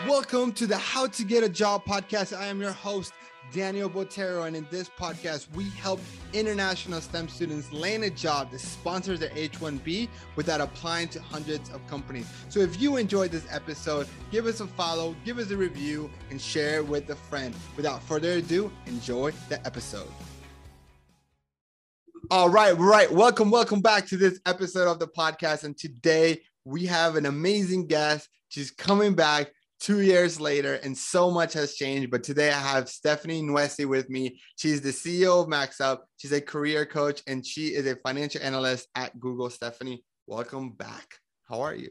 Welcome to the How to Get a Job podcast. I am your host, Daniel Botero, and in this podcast, we help international STEM students land a job that sponsors their H 1B without applying to hundreds of companies. So if you enjoyed this episode, give us a follow, give us a review, and share it with a friend. Without further ado, enjoy the episode. All right, right. Welcome, welcome back to this episode of the podcast. And today we have an amazing guest. She's coming back two years later, and so much has changed. But today I have Stephanie Nuesi with me. She's the CEO of MaxUp. She's a career coach, and she is a financial analyst at Google. Stephanie, welcome back. How are you?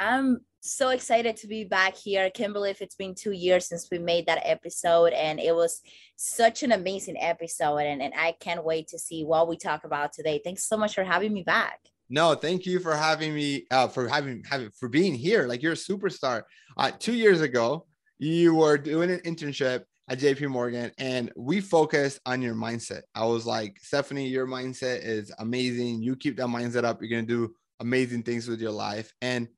I'm so excited to be back here. I can't believe it's been two years since we made that episode, and it was such an amazing episode. And, and I can't wait to see what we talk about today. Thanks so much for having me back. No, thank you for having me, uh, for having having for being here. Like you're a superstar. Uh, two years ago, you were doing an internship at JP Morgan and we focused on your mindset. I was like, Stephanie, your mindset is amazing. You keep that mindset up, you're going to do amazing things with your life. And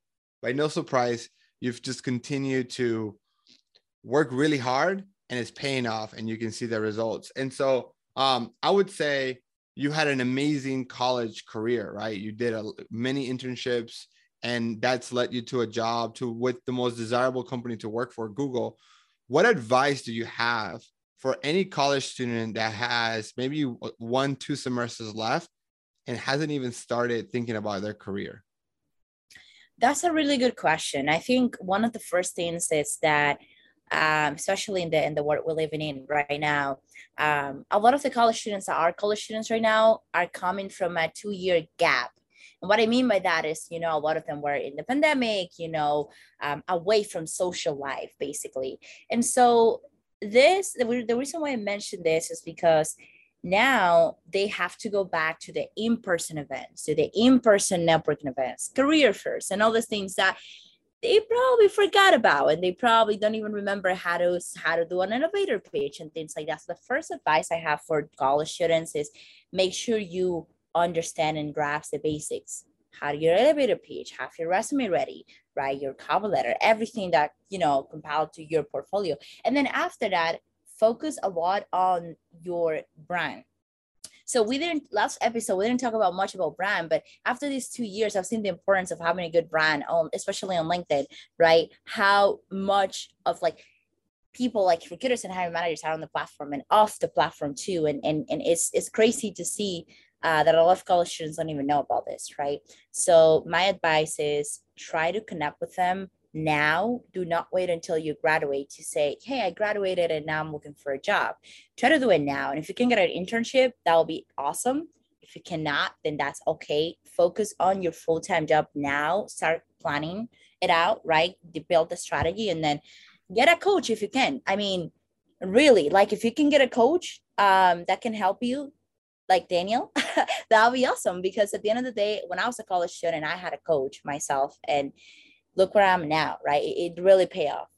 by no surprise, you've just continued to work really hard and it's paying off and you can see the results. And so um, I would say you had an amazing college career, right? You did a, many internships and that's led you to a job to with the most desirable company to work for google. What advice do you have for any college student that has maybe one two semesters left and hasn't even started thinking about their career? That's a really good question. I think one of the first things is that um, especially in the in the world we're living in right now um, a lot of the college students that are college students right now are coming from a two year gap and what I mean by that is, you know, a lot of them were in the pandemic, you know, um, away from social life, basically. And so this, the, the reason why I mentioned this is because now they have to go back to the in-person events, to the in-person networking events, career fairs, and all those things that they probably forgot about and they probably don't even remember how to how to do an elevator pitch and things like that. So the first advice I have for college students is make sure you understand and grasp the basics. How do your elevator pitch? Have your resume ready. Write your cover letter everything that you know compiled to your portfolio. And then after that focus a lot on your brand so we didn't last episode we didn't talk about much about brand but after these two years i've seen the importance of having a good brand on especially on linkedin right how much of like people like recruiters and hiring managers are on the platform and off the platform too and and, and it's it's crazy to see uh, that a lot of college students don't even know about this, right? So my advice is try to connect with them now. Do not wait until you graduate to say, hey, I graduated and now I'm looking for a job. Try to do it now. And if you can get an internship, that will be awesome. If you cannot, then that's okay. Focus on your full time job now. Start planning it out, right? Build the strategy and then get a coach if you can. I mean, really, like if you can get a coach um, that can help you like Daniel, that'll be awesome because at the end of the day, when I was a college student, I had a coach myself and look where I'm now, right? It, it really pay off.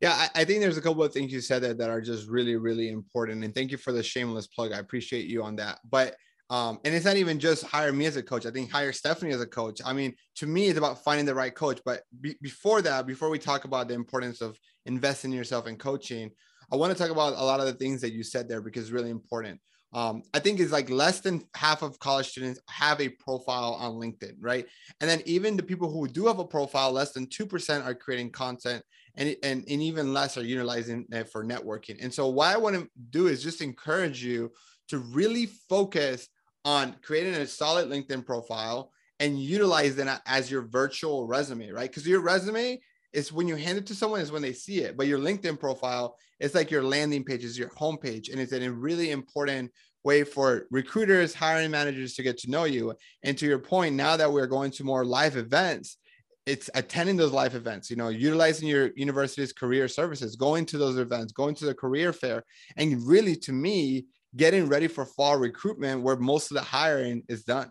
Yeah, I, I, think there's a couple of things you said that, that are just really, really important. And thank you for the shameless plug. I appreciate you on that. But um, and it's not even just hire me as a coach. I think hire Stephanie as a coach. I mean, to me, it's about finding the right coach. But be, before that, before we talk about the importance of investing in yourself and coaching, I want to talk about a lot of the things that you said there because it's really important um, I think is like less than half of college students have a profile on LinkedIn, right? And then even the people who do have a profile, less than 2% are creating content and, and, and even less are utilizing it for networking. And so what I want to do is just encourage you to really focus on creating a solid LinkedIn profile and utilize that as your virtual resume, right? Because your resume is when you hand it to someone is when they see it, but your LinkedIn profile it's like your landing page is your homepage, and it's a really important way for recruiters, hiring managers to get to know you. And to your point, now that we're going to more live events, it's attending those live events, you know, utilizing your university's career services, going to those events, going to the career fair, and really to me, getting ready for fall recruitment where most of the hiring is done.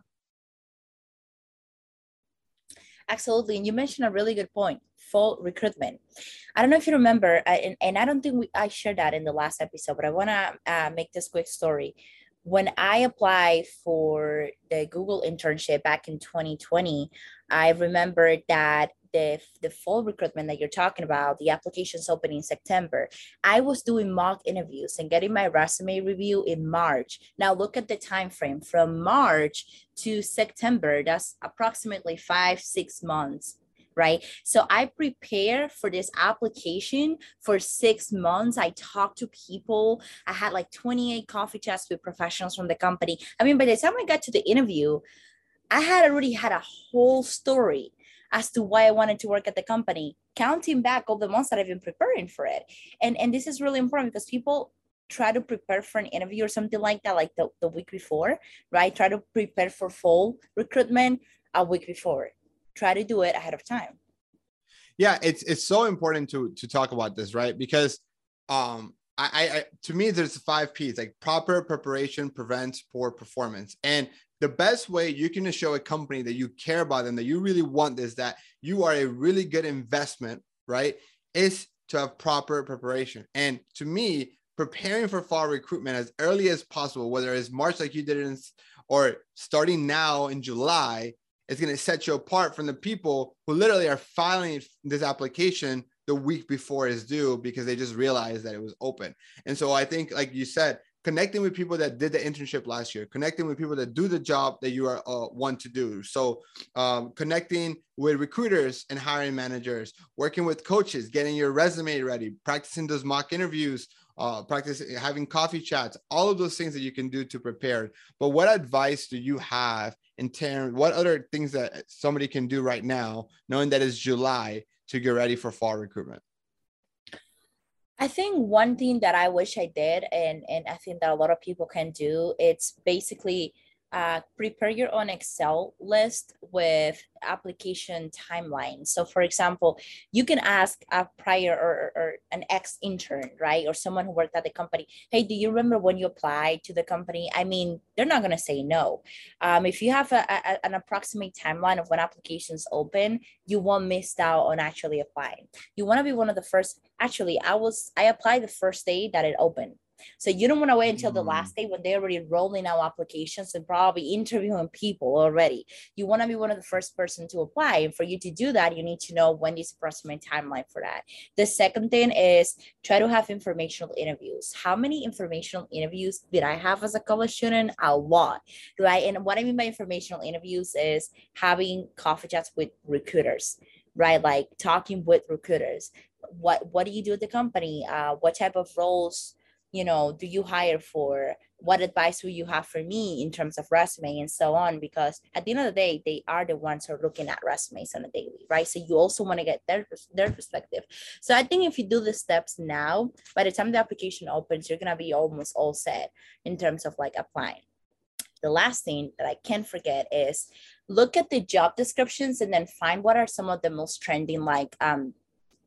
Absolutely. And you mentioned a really good point fall recruitment. I don't know if you remember, and, and I don't think we, I shared that in the last episode, but I want to uh, make this quick story. When I applied for the Google internship back in 2020, I remember that the the fall recruitment that you're talking about, the applications open in September. I was doing mock interviews and getting my resume review in March. Now look at the time frame from March to September. That's approximately five six months right? So I prepare for this application for six months. I talked to people. I had like 28 coffee chats with professionals from the company. I mean, by the time I got to the interview, I had already had a whole story as to why I wanted to work at the company, counting back all the months that I've been preparing for it. And and this is really important because people try to prepare for an interview or something like that, like the, the week before, right? Try to prepare for fall recruitment a week before. Try to do it ahead of time. Yeah, it's it's so important to to talk about this, right? Because um I, I, to me there's five P's like proper preparation prevents poor performance. And the best way you can show a company that you care about them, that you really want is that you are a really good investment, right? Is to have proper preparation. And to me, preparing for fall recruitment as early as possible, whether it's March like you did in, or starting now in July, is going to set you apart from the people who literally are filing this application the week before it's due because they just realized that it was open. And so I think, like you said, connecting with people that did the internship last year, connecting with people that do the job that you are uh, want to do. So, um, connecting with recruiters and hiring managers, working with coaches, getting your resume ready, practicing those mock interviews, uh, practice having coffee chats, all of those things that you can do to prepare. But what advice do you have in terms? What other things that somebody can do right now, knowing that it's July, to get ready for fall recruitment? I think one thing that I wish I did, and and I think that a lot of people can do, it's basically uh, prepare your own Excel list with application timeline. So, for example, you can ask a prior or, or an ex intern, right, or someone who worked at the company, "Hey, do you remember when you applied to the company?" I mean, they're not going to say no. Um, if you have a, a, an approximate timeline of when applications open, you won't miss out on actually applying. You want to be one of the first. Actually, I was I applied the first day that it opened so you don't want to wait until the last mm. day when they're already rolling out applications and probably interviewing people already. You want to be one of the first person to apply. And for you to do that, you need to know when is the approximate timeline for that. The second thing is try to have informational interviews. How many informational interviews did I have as a college student? A lot, right? And what I mean by informational interviews is having coffee chats with recruiters right like talking with recruiters what what do you do at the company uh, what type of roles you know do you hire for what advice will you have for me in terms of resume and so on? Because at the end of the day they are the ones who are looking at resumes on a daily right? So you also want to get their their perspective. So i think if you do the steps now by the time the application opens you're going to be almost all set in terms of like applying. The last thing that i can't forget is look at the job descriptions and then find what are some of the most trending like um,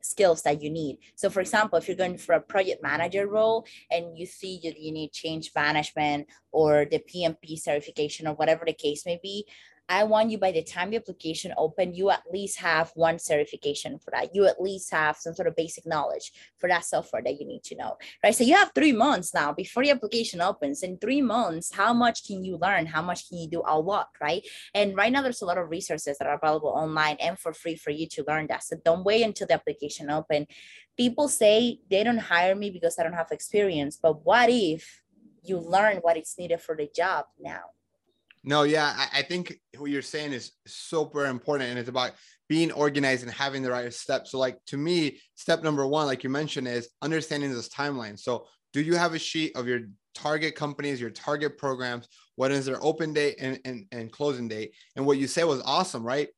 skills that you need. So for example, if you're going for a project manager role and you see that you need change management or the PMP certification or whatever the case may be, I want you by the time the application open, you at least have one certification for that. You at least have some sort of basic knowledge for that software that you need to know, right? So you have three months now before the application opens. In three months, how much can you learn? How much can you do? A lot, right? And right now there's a lot of resources that are available online and for free for you to learn that. So don't wait until the application open. People say they don't hire me because I don't have experience, but what if you learn what is needed for the job now? No, yeah, I, I, think what you're saying is super important, and it's about being organized and having the right steps. So, like to me, step number one, like you mentioned, is understanding this timeline. So, do you have a sheet of your target companies, your target programs? What is their open date and, and, and closing date? And what you say was awesome, right?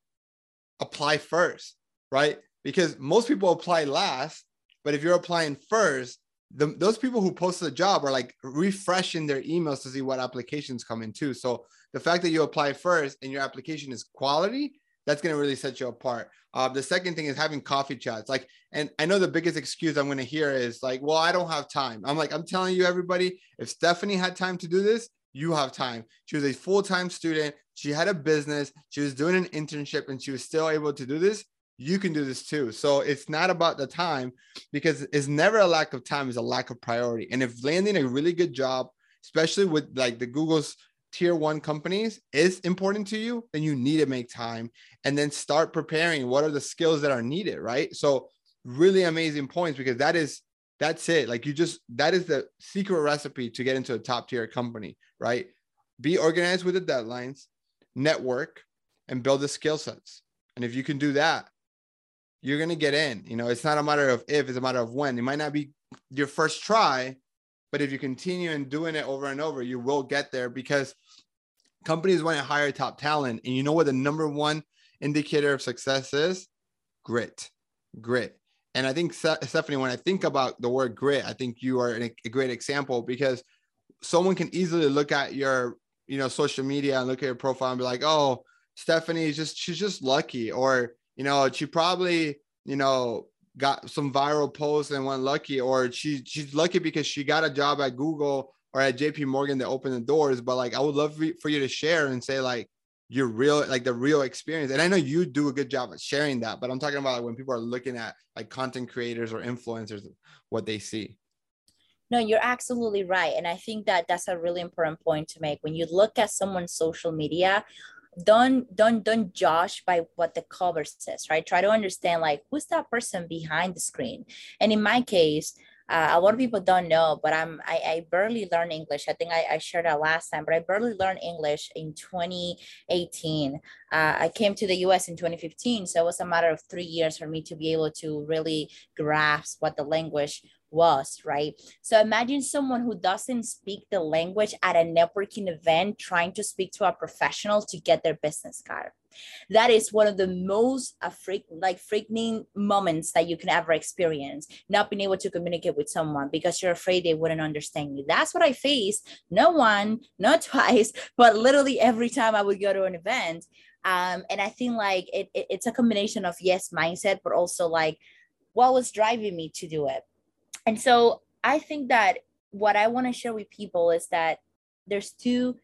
Apply first, right? Because most people apply last, but if you're applying first, the, those people who post the job are like refreshing their emails to see what applications come in too. So the fact that you apply first and your application is quality, that's going to really set you apart. Uh, the second thing is having coffee chats. Like, and I know the biggest excuse I'm going to hear is like, well, I don't have time. I'm like, I'm telling you, everybody, if Stephanie had time to do this, you have time. She was a full time student. She had a business. She was doing an internship and she was still able to do this you can do this too. So it's not about the time because it's never a lack of time, it's a lack of priority. And if landing a really good job, especially with like the Google's tier one companies is important to you, then you need to make time and then start preparing what are the skills that are needed, right? So really amazing points because that is that's it. Like you just that is the secret recipe to get into a top tier company, right? Be organized with the deadlines, network, and build the skill sets. And if you can do that, you're gonna get in. You know, it's not a matter of if, it's a matter of when. It might not be your first try, but if you continue and doing it over and over, you will get there because companies want to hire top talent. And you know what the number one indicator of success is? Grit. Grit. And I think Stephanie, when I think about the word grit, I think you are a great example because someone can easily look at your, you know, social media and look at your profile and be like, oh, Stephanie is just she's just lucky, or you know, she probably, you know, got some viral posts and went lucky, or she she's lucky because she got a job at Google or at JP Morgan to open the doors. But like, I would love for you to share and say like your real, like the real experience. And I know you do a good job at sharing that, but I'm talking about like when people are looking at like content creators or influencers, what they see. No, you're absolutely right. And I think that that's a really important point to make. When you look at someone's social media, don't don't don't judge by what the cover says right try to understand like who's that person behind the screen and in my case uh, a lot of people don't know but i'm i, I barely learned english. I think I, I shared that last time but i barely learned english in 2018 uh, i came to the us in 2015 so it was a matter of three years for me to be able to really grasp what the language was, right? So imagine someone who doesn't speak the language at a networking event trying to speak to a professional to get their business card. That is one of the most uh, freak, like freaking moments that you can ever experience. Not being able to communicate with someone because you're afraid they wouldn't understand you. That's what I faced. No one, not twice, but literally every time I would go to an event. Um, and I think like it, it, it's a combination of yes mindset, but also like what was driving me to do it and so I think that what I want to share with people is that there's two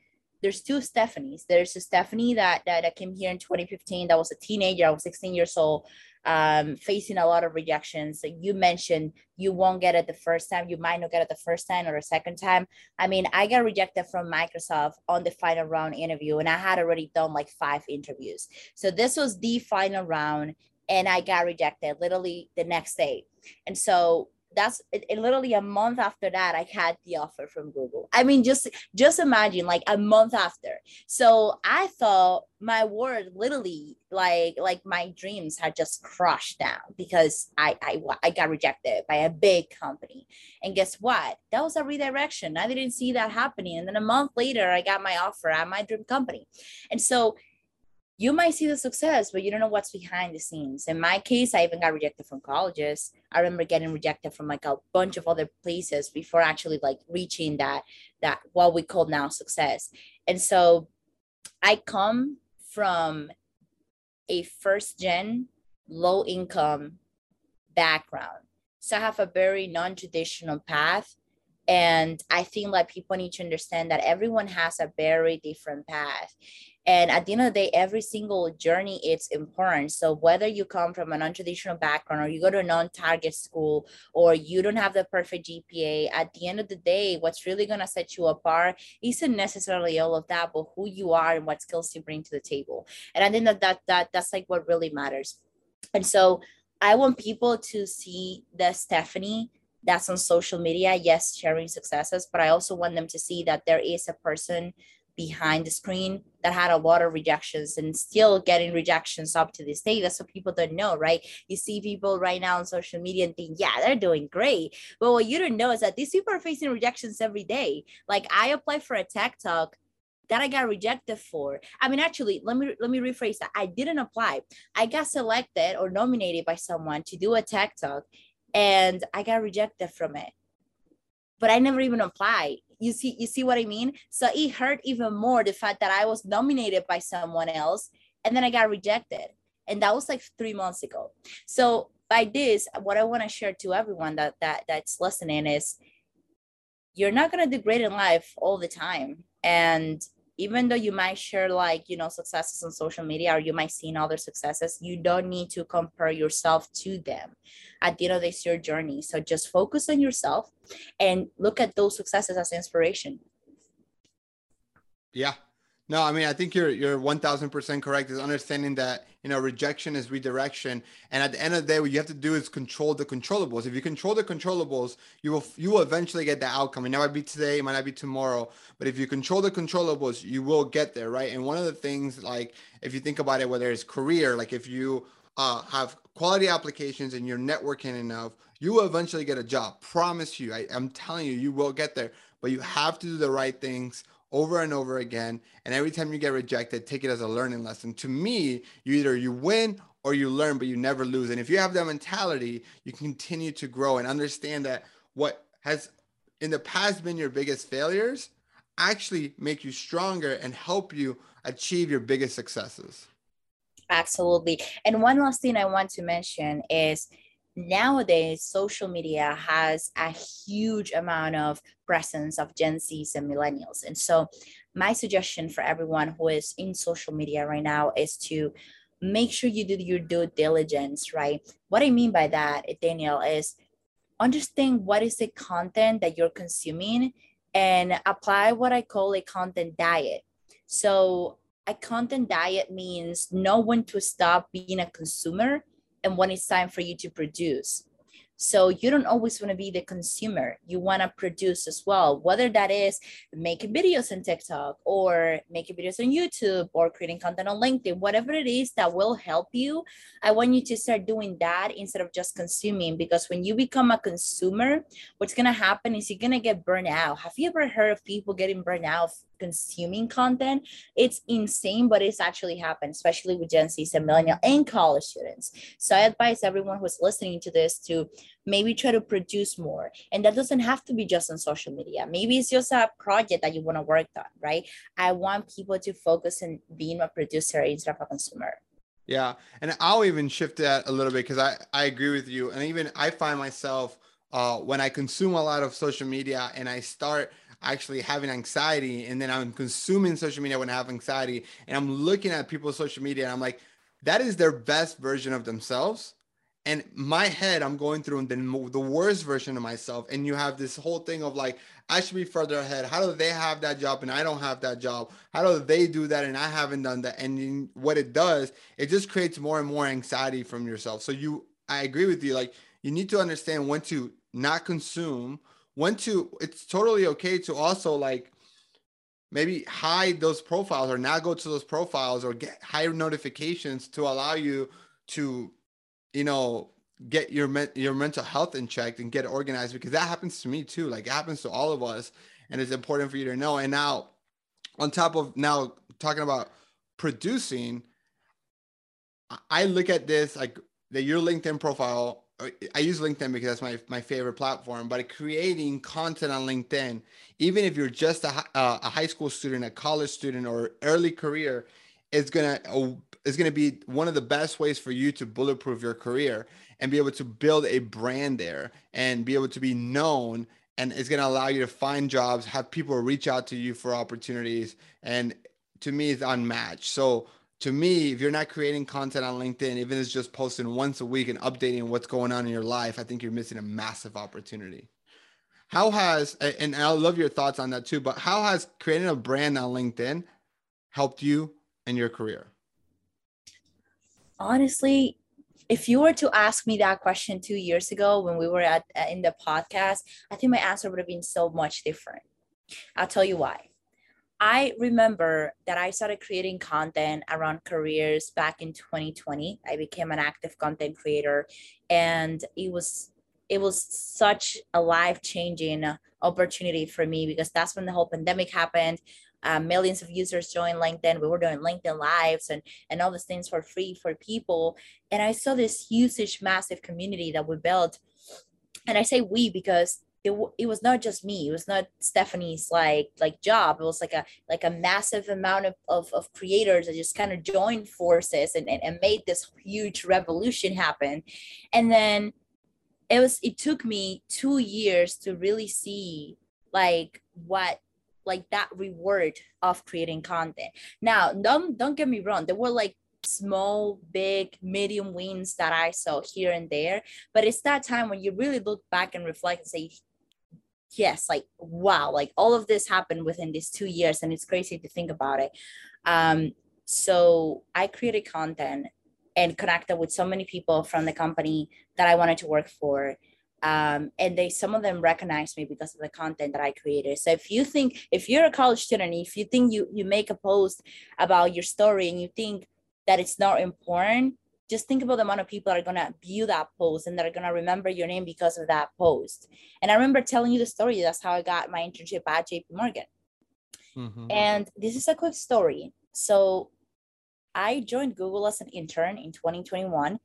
there's two Stephanies. There's a Stephanie that, that, that came here in 2015 that was a teenager. I was 16 years old, um, facing a lot of rejections. So you mentioned you won't get it the first time. You might not get it the first time or the second time. I mean, I got rejected from Microsoft on the final round interview, and I had already done like five interviews. So this was the final round, and I got rejected literally the next day. And so that's it, it, literally a month after that i had the offer from google. I mean just just imagine like a month after. So i thought my word literally like like my dreams had just crushed down because I, I i got rejected by a big company. And guess what? That was a redirection. I didn't see that happening. And then a month later i got my offer at my dream company. And so you might see the success, but you don't know what's behind the scenes. In my case, I even got rejected from colleges. I remember getting rejected from like a bunch of other places before actually like reaching that that what we call now success. And so I come from a first gen low income background. So I have a very non-traditional path and i think like people need to understand that everyone has a very different path. And at the end of the day every single journey it's important. So whether you come from a non-traditional background or you go to a non-target school or you don't have the perfect gpa at the end of the day what's really going to set you apart isn't necessarily all of that but who you are and what skills you bring to the table. And i think that, that, that that's like what really matters. And so i want people to see the stephanie that's on social media yes sharing successes but i also want them to see that there is a person behind the screen that had a lot of rejections and still getting rejections up to this day. That's what people don't know, right? You see people right now on social media and think, yeah, they're doing great. But what you don't know is that these people are facing rejections every day. Like I applied for a tech talk that I got rejected for. I mean, actually, let me let me rephrase that. I didn't apply. I got selected or nominated by someone to do a tech talk, and I got rejected from it. But I never even applied. You see you see what i mean? So it hurt even more the fact that i was nominated by someone else and then i got rejected. And that was like three months ago. So by this what i want to share to everyone that that that's listening is you're not to do great in life all the time. And even though you might share like you know successes on social media or you might see other successes you don't need to compare yourself to them. At the end of this your journey. So just focus on yourself and look at those successes as inspiration. Yeah. No, I mean, I think you're you're one thousand percent correct. Is understanding that you know rejection is redirection, and at the end of the day, what you have to do is control the controllables. If you control the controllables, you will you will eventually get the outcome. It might be today, it might not be tomorrow, but if you control the controllables, you will get there, right? And one of the things, like if you think about it, whether it's career, like if you uh, have quality applications and you're networking enough, you will eventually get a job. Promise you. I, I'm telling you, you will get there. But you have to do the right things over and over again. And every time you get rejected, take it as a learning lesson. To me, you either you win or you learn, but you never lose. And if you have that mentality, you continue to grow and understand that what has in the past been your biggest failures actually make you stronger and help you achieve your biggest successes. Absolutely. And one last thing I want to mention is nowadays social media has a huge amount of presence of gen z's and millennials. And so my suggestion for everyone who is in social media right now is to make sure you do your due diligence right? What i mean by that daniel is understand what is the content that you're consuming and apply what i call a content diet. So a content diet means know when to stop being a consumer and when it's time for you to produce. So you don't always want to be the consumer. You want to produce as well, whether that is making videos on TikTok or making videos on YouTube or creating content on LinkedIn, whatever it is that will help you. I want you to start doing that instead of just consuming because when you become a consumer, what's going to happen is you're going to get burned out. Have you ever heard of people getting burned out consuming content. It's insane, but it's actually happened, especially with Gen Zs and millennial and college students. So I advise everyone who's listening to this to maybe try to produce more. And that doesn't have to be just on social media. Maybe it's just a project that you want to work on, right? I want people to focus on being a producer instead of a consumer. Yeah. And I'll even shift that a little bit because I, I agree with you. And even I find myself uh, when I consume a lot of social media and I start actually having anxiety and then I'm consuming social media when I have anxiety and I'm looking at people's social media and I'm like, that is their best version of themselves. And my head, I'm going through the, the worst version of myself. And you have this whole thing of like, I should be further ahead. How do they have that job and I don't have that job? How do they do that and I haven't done that? And what it does, it just creates more and more anxiety from yourself. So you, I agree with you. Like you need to understand when to not consume when to it's totally okay to also like maybe hide those profiles or not go to those profiles or get higher notifications to allow you to you know get your your mental health in check and get organized because that happens to me too like it happens to all of us and it's important for you to know. And now on top of now talking about producing i look at this like that your linkedin profile I use LinkedIn because that's my, my favorite platform, but creating content on LinkedIn, even if you're just a, a high school student, a college student, or early career, is gonna is gonna be one of the best ways for you to bulletproof your career and be able to build a brand there and be able to be known. And it's gonna allow you to find jobs, have people reach out to you for opportunities, and to me, it's unmatched. So to me, if you're not creating content on LinkedIn, even if it's just posting once a week and updating what's going on in your life, I think you're missing a massive opportunity. How has, and I love your thoughts on that too, but how has creating a brand on LinkedIn helped you in your career? Honestly, if you were to ask me that question two years ago when we were at in the podcast, I think my answer would have been so much different. I'll tell you why I remember that I started creating content around careers back in 2020. I became an active content creator and it was it was such a life-changing opportunity for me because that's when the whole pandemic happened. Uh, millions of users joined LinkedIn. We were doing LinkedIn lives and and all these things for free for people. And I saw this huge, massive community that we built. And I say we because it, it was not just me it was not stephanie's like like job it was like a like a massive amount of, of, of creators that just kind of joined forces and, and, and made this huge revolution happen and then it was it took me two years to really see like what like that reward of creating content now don't don't get me wrong there were like small, big, medium wins that I saw here and there. But it's that time when you really look back and reflect and say, yes like wow like all of this happened within these two years and it's crazy to think about it. Um so i created content and connected with so many people from the company that i wanted to work for um, and they some of them recognize me because of the content that i created. So if you think if you're a college student if you think you you make a post about your story and you think that it's not important just think about the amount of people that are going to view that post and that are going to remember your name because of that post and i remember telling you the story that's how i got my internship at jp morgan mm-hmm. and this is a quick story so i joined google as an intern in 2021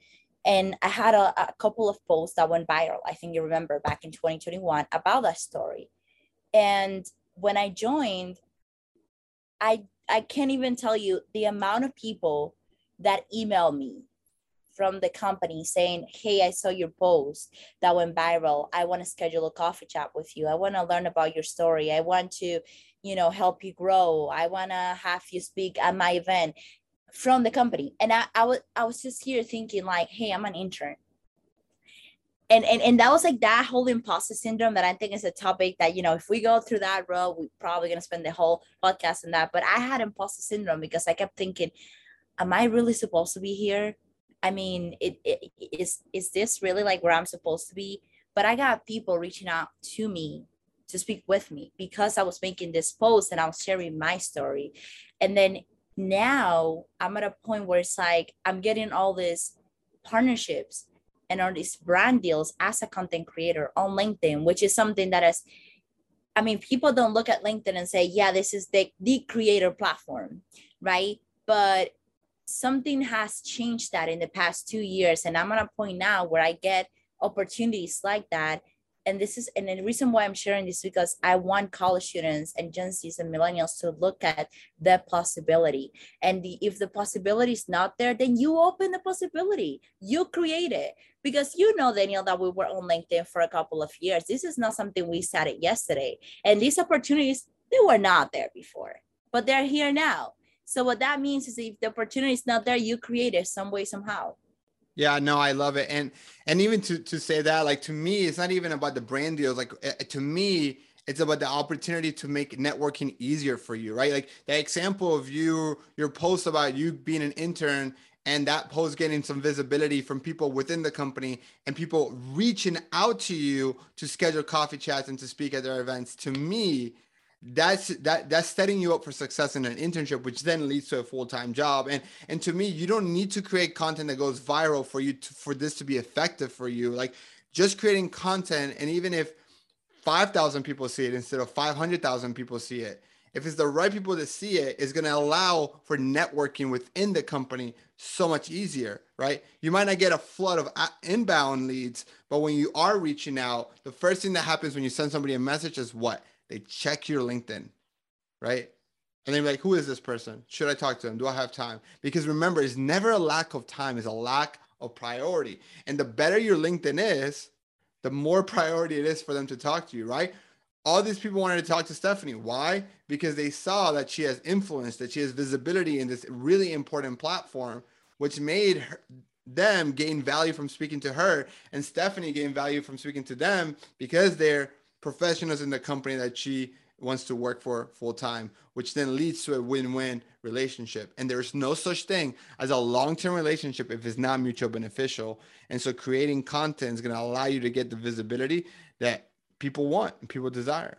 and I had a, a couple of posts that went viral. I think you remember back in 2021 about that story. And when I joined, I I can't even tell you the amount of people that email me from the company saying, Hey, I saw your post that went viral. I want to schedule a coffee chat with you. I want to learn about your story. I want to, you know, help you grow. I want to have you speak at my event from the company. And I, I was I was just here thinking like, hey, I'm an intern. And, and and that was like that whole imposter syndrome that I think is a topic that you know if we go through that road we're probably gonna spend the whole podcast on that. But I had imposter syndrome because I kept thinking, am I really supposed to be here? I mean, it, it is is this really like where I'm supposed to be? But I got people reaching out to me to speak with me because I was making this post and I was sharing my story. And then now I'm at a point where it's like I'm getting all these partnerships and all these brand deals as a content creator on LinkedIn, which is something that is, I mean, people don't look at LinkedIn and say, yeah, this is the, the creator platform, right? But something has changed that in the past two years. And I'm at a point now where I get opportunities like that and this is and the reason why I'm sharing this because I want college students and Gen Zs and millennials to look at the possibility. And the, if the possibility is not there, then you open the possibility. You create it. Because you know, Daniel, that we were on LinkedIn for a couple of years. This is not something we started yesterday. And these opportunities, they were not there before, but they're here now. So what that means is if the opportunity is not there, you create it some way, somehow. Yeah, no, I love it. And and even to to say that, like to me, it's not even about the brand deals. Like uh, to me, it's about the opportunity to make networking easier for you, right? Like the example of you, your post about you being an intern and that post getting some visibility from people within the company and people reaching out to you to schedule coffee chats and to speak at their events. To me, that's that that's setting you up for success in an internship which then leads to a full-time job. And and to me you don't need to create content that goes viral for you to, for this to be effective for you. Like just creating content and even if 5000 people see it instead of 500000 people see it if it's the right people to see it is going to allow for networking within the company so much easier right? You might not get a flood of uh, inbound leads but when you are reaching out the first thing that happens when you send somebody a message is what they check your LinkedIn, right? And they're like, who is this person? Should I talk to them? Do I have time? Because remember, it's never a lack of time, it's a lack of priority. And the better your LinkedIn is, the more priority it is for them to talk to you, right? All these people wanted to talk to Stephanie. Why? Because they saw that she has influence, that she has visibility in this really important platform, which made her, them gain value from speaking to her. And Stephanie gained value from speaking to them because they're professionals in the company that she wants to work for full time, which then leads to a win win relationship. And there's no such thing as a long term relationship if it's not mutual beneficial. And so creating content is going to allow you to get the visibility that people want and people desire.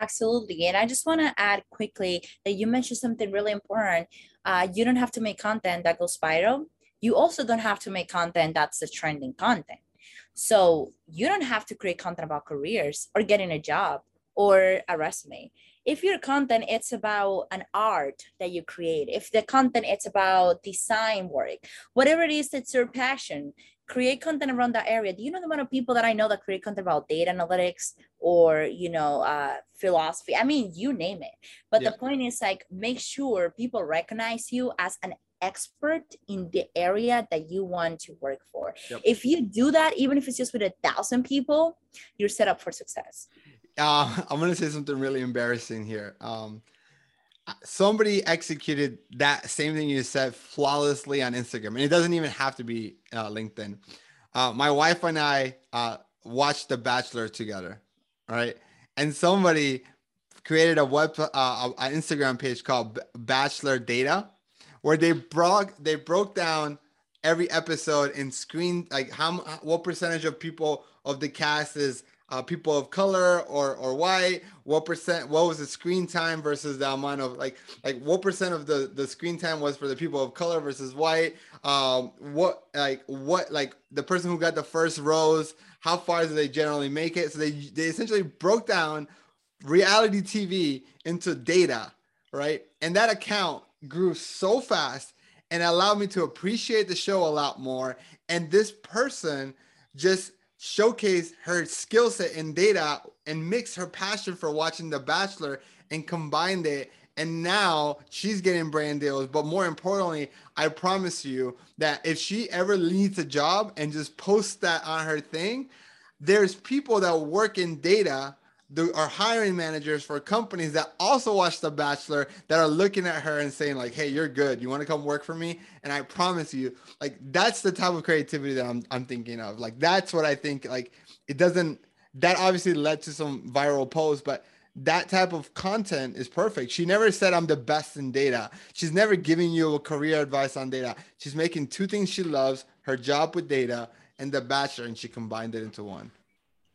Absolutely. And I just want to add quickly that you mentioned something really important. Uh, you don't have to make content that goes viral. You also don't have to make content that's the trending content. So you don't have to create content about careers or getting a job or a resume. If your content it's about an art that you create, if the content it's about design work, whatever it is that's your passion, create content around that area. Do you know the amount of people that I know that create content about data analytics or you know uh, philosophy? I mean, you name it. But yeah. the point is like make sure people recognize you as an expert in the area that you want to work for. Yep. If you do that, even if it's just with a thousand people, you're set up for success. Uh, I'm going to say something really embarrassing here. Um, somebody executed that same thing you said flawlessly on Instagram, and it doesn't even have to be uh, LinkedIn. Uh, my wife and I uh, watched The Bachelor together, right? And somebody created a web uh, an Instagram page called Bachelor Data, where they broke they broke down every episode and screen like how what percentage of people of the cast is uh, people of color or or white? What percent what was the screen time versus the amount of like like what percent of the the screen time was for the people of color versus white? Um what like what like the person who got the first rose how far do they generally make it? So they they essentially broke down reality tv into data right? And that account grew so fast and allowed me to appreciate the show a lot more and this person just showcased her skill set in data and mixed her passion for watching The Bachelor and combined it. And now she's getting brand deals. But more importantly, I promise you that if she ever needs a job and just posts that on her thing, there's people that work in data the, are hiring managers for companies that also watch The Bachelor that are looking at her and saying like, "Hey, you're good. You want to come work for me?" And I promise you, like that's the type of creativity that I'm I'm thinking of. Like that's what I think. Like it doesn't. That obviously led to some viral posts, but that type of content is perfect. She never said I'm the best in data. She's never giving you a career advice on data. She's making two things she loves: her job with data and The Bachelor, and she combined it into one.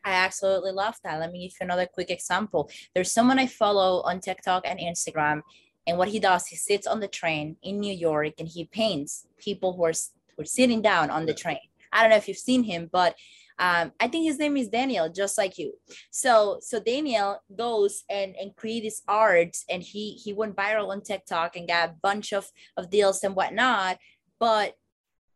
I absolutely love that. Let me give you another quick example. There's someone I follow on TikTok and Instagram, and what he does, he sits on the train in New York and he paints people who are, who are sitting down on the train. I don't know if you've seen him, but um, I think his name is Daniel, just like you. So so Daniel goes and and creates art, and he he went viral on TikTok and got a bunch of of deals and whatnot. But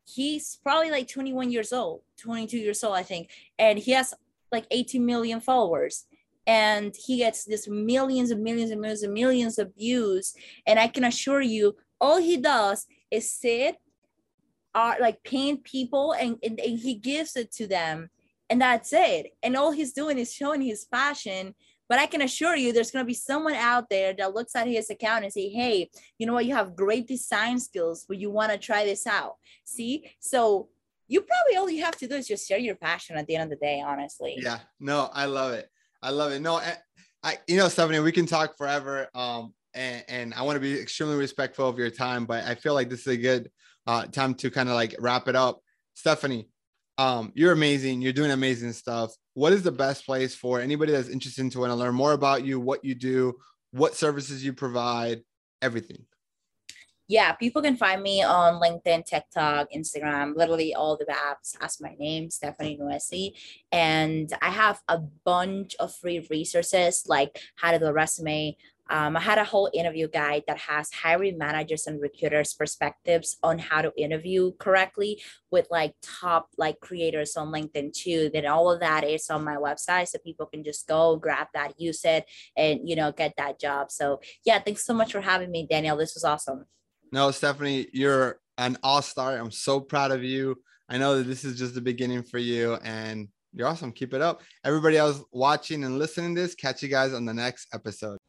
he's probably like 21 years old, 22 years old, I think, and he has like 80 million followers. And he gets this millions and millions and millions and millions of views. And i can assure you all he does is sit art like paint people and, and, and he gives it to them. And that's it. And all he's doing is showing his passion. But i can assure you there's going to be someone out there that looks at his account and say hey you know what? You have great design skills but you want to try this out. See? So you probably all you have to do is just share your passion at the end of the day, honestly. Yeah, no, I love it. I love it. No, I, I you know, Stephanie, we can talk forever. Um, and, and I want to be extremely respectful of your time, but I feel like this is a good uh, time to kind of like wrap it up. Stephanie, um, you're amazing. You're doing amazing stuff. What is the best place for anybody that's interested in to want to learn more about you, what you do, what services you provide, everything? Yeah, people can find me on LinkedIn, TikTok, Instagram, literally all the apps. Ask my name, Stephanie Nuesi. And I have a bunch of free resources like how to do a resume. Um, I had a whole interview guide that has hiring managers and recruiters' perspectives on how to interview correctly with like top like creators on LinkedIn too. Then all of that is on my website, so people can just go grab that, use it, and you know get that job. So yeah, thanks so much for having me, Daniel. This was awesome. No, Stephanie, you're an all star. I'm so proud of you. I know that this is just the beginning for you, and you're awesome. Keep it up. Everybody else watching and listening to this, catch you guys on the next episode.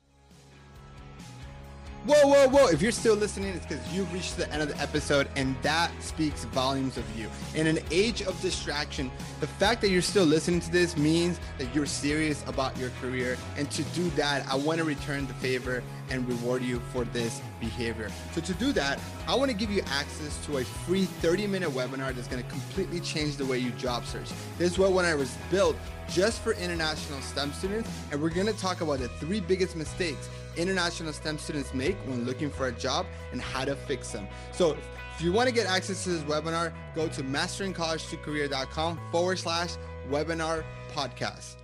Whoa, whoa, whoa. If you're still listening, it's because you've reached the end of the episode, and that speaks volumes of you. In an age of distraction, the fact that you're still listening to this means that you're serious about your career. And to do that, I want to return the favor and reward you for this behavior. So, to do that, I want to give you access to a free 30 minute webinar that's going to completely change the way you job search. This webinar was built just for international STEM students, and we're going to talk about the three biggest mistakes international STEM students make when looking for a job and how to fix them. So if you want to get access to this webinar, go to masteringcollegetocareer.com forward slash webinar podcast.